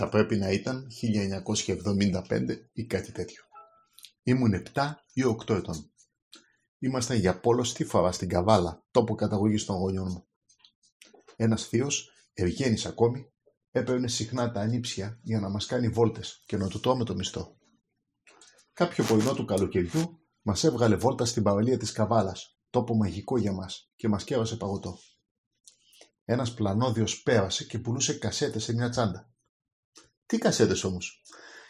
Θα πρέπει να ήταν 1975 ή κάτι τέτοιο. Ήμουν 7 ή 8 ετών. Ήμασταν για πόλο στη Φαβά στην Καβάλα, τόπο καταγωγής των γονιών μου. Ένας θείος, Ευγένης ακόμη, έπαιρνε συχνά τα ανήψια για να μας κάνει βόλτες και να του τρώμε το μισθό. Κάποιο πρωινό του καλοκαιριού μας έβγαλε βόλτα στην παραλία της Καβάλας, τόπο μαγικό για μας, και μας κέβασε παγωτό. Ένας πλανόδιος πέρασε και πουλούσε κασέτες σε μια τσάντα. Τι κασέτες όμως;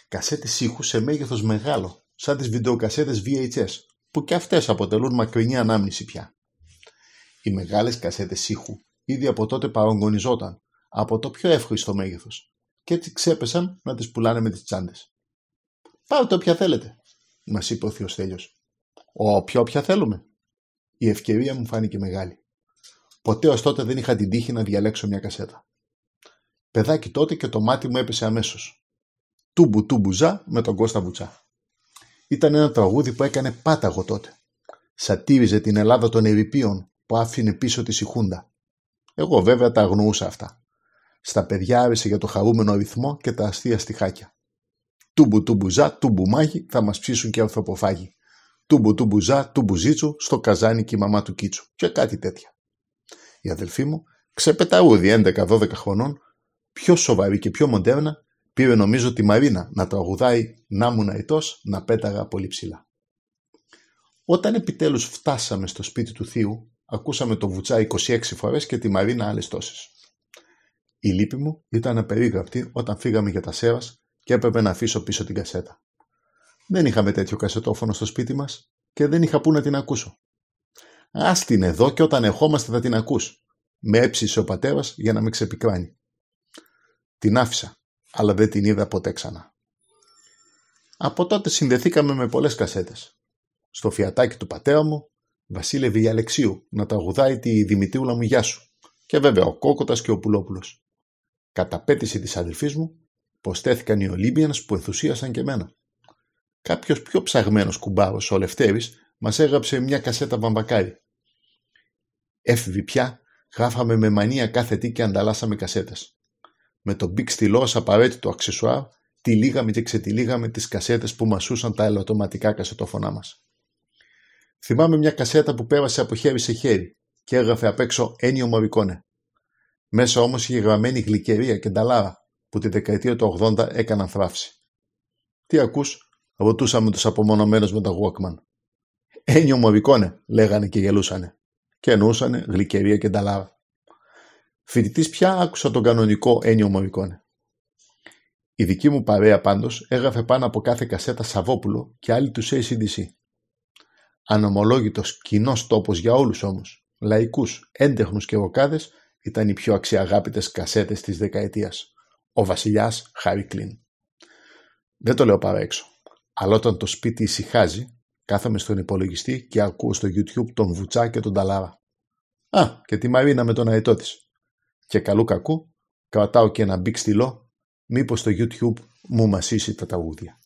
Κασέτες ήχου σε μέγεθος μεγάλο, σαν τις βιντεοκασέτες VHS, που και αυτές αποτελούν μακρινή ανάμνηση πια. Οι μεγάλες κασέτες ήχου ήδη από τότε παρογωνιζόταν από το πιο εύχριστο μέγεθος και έτσι ξέπεσαν να τις πουλάνε με τις τσάντες. «Πάρτε όποια θέλετε», μας είπε ο θείος Θέλιος. «Όποια όποια θέλουμε». Η ευκαιρία μου φάνηκε μεγάλη. Ποτέ ως τότε δεν είχα την τύχη να διαλέξω μια κασέτα. Παιδάκι τότε και το μάτι μου έπεσε αμέσως. Τούμπου τούμπου ζα με τον Κώστα Βουτσά. Ήταν ένα τραγούδι που έκανε πάταγο τότε. Σατήριζε την Ελλάδα των ερηπείων που άφηνε πίσω τη Σιχούντα. Εγώ βέβαια τα αγνοούσα αυτά. Στα παιδιά άρεσε για το χαρούμενο ρυθμό και τα αστεία στιχάκια. Τούμπου τούμπου ζα, τούμπου μάγι, θα μας ψήσουν και ανθρωποφάγοι. Τούμπου τούμπου ζα, τούμπου ζίτσου, στο καζάνι και η μαμά του κίτσου. Και κάτι τέτοια. Η αδελφή μου, ξεπεταούδη 11-12 χρονών, πιο σοβαρή και πιο μοντέρνα, πήρε νομίζω τη Μαρίνα να τραγουδάει «Να μου ητός, να πέταγα πολύ ψηλά». Όταν επιτέλους φτάσαμε στο σπίτι του θείου, ακούσαμε το βουτσά 26 φορές και τη Μαρίνα άλλες τόσες. Η λύπη μου ήταν απερίγραπτη όταν φύγαμε για τα Σέρας και έπρεπε να αφήσω πίσω την κασέτα. Δεν είχαμε τέτοιο κασετόφωνο στο σπίτι μας και δεν είχα που να την ακούσω. «Ας την εδώ και όταν ερχόμαστε θα την ακούς», με έψησε ο πατέρας για να με ξεπικράνει. Την άφησα, αλλά δεν την είδα ποτέ ξανά. Από τότε συνδεθήκαμε με πολλές κασέτες. Στο φιατάκι του πατέρα μου, Βασίλε Βηγιαλεξίου, να τραγουδάει τη Δημητρίου μου γεια σου. Και βέβαια ο Κόκοτας και ο Πουλόπουλος. Κατά πέτηση της αδελφής μου, προστέθηκαν οι Ολύμπιανς που ενθουσίασαν και εμένα. Κάποιος πιο ψαγμένος κουμπάρος, ο Λευτέρης, μας έγραψε μια κασέτα βαμβακάρι. Έφηβοι πια, γράφαμε με μανία κάθε τι και ανταλλάσσαμε κασέτες με τον Bic στυλό ως απαραίτητο αξεσουάρ, τυλίγαμε και ξετυλίγαμε τις κασέτες που μασούσαν τα ελαττωματικά κασετόφωνά μας. Θυμάμαι μια κασέτα που πέρασε από χέρι σε χέρι και έγραφε απ' έξω Ένιο Μορικόνε. Μέσα όμως είχε γραμμένη γλυκερία και νταλάρα που τη δεκαετία του 80 έκαναν θράψη. «Τι ακούς» ρωτούσαμε τους απομονωμένους με τον Walkman. «Ένιο Μωρικόνε» λέγανε και γελούσανε και εννοούσανε γλυκερία και νταλάρα. Φοιτητής πια άκουσα τον κανονικό Ένιο Μωρικόνε. Η δική μου παρέα πάντως έγραφε πάνω από κάθε κασέτα Σαββόπουλο και άλλη τους ACDC. Ανομολόγητος κοινός τόπος για όλους όμως, λαϊκούς, έντεχνους και ροκάδες ήταν οι πιο αξιαγάπητες κασέτες της δεκαετίας. Ο βασιλιάς Χάρι Κλιν. Δεν το λέω παραέξω, αλλά όταν το σπίτι ησυχάζει, κάθομαι στον υπολογιστή και ακούω στο YouTube τον Βουτσά και τον Ταλάρα. Α, και τη Μαρίνα με τον αετό της και καλού κακού κρατάω και ένα Bic στυλό μήπως το YouTube μου μασήσει τα τραγούδια.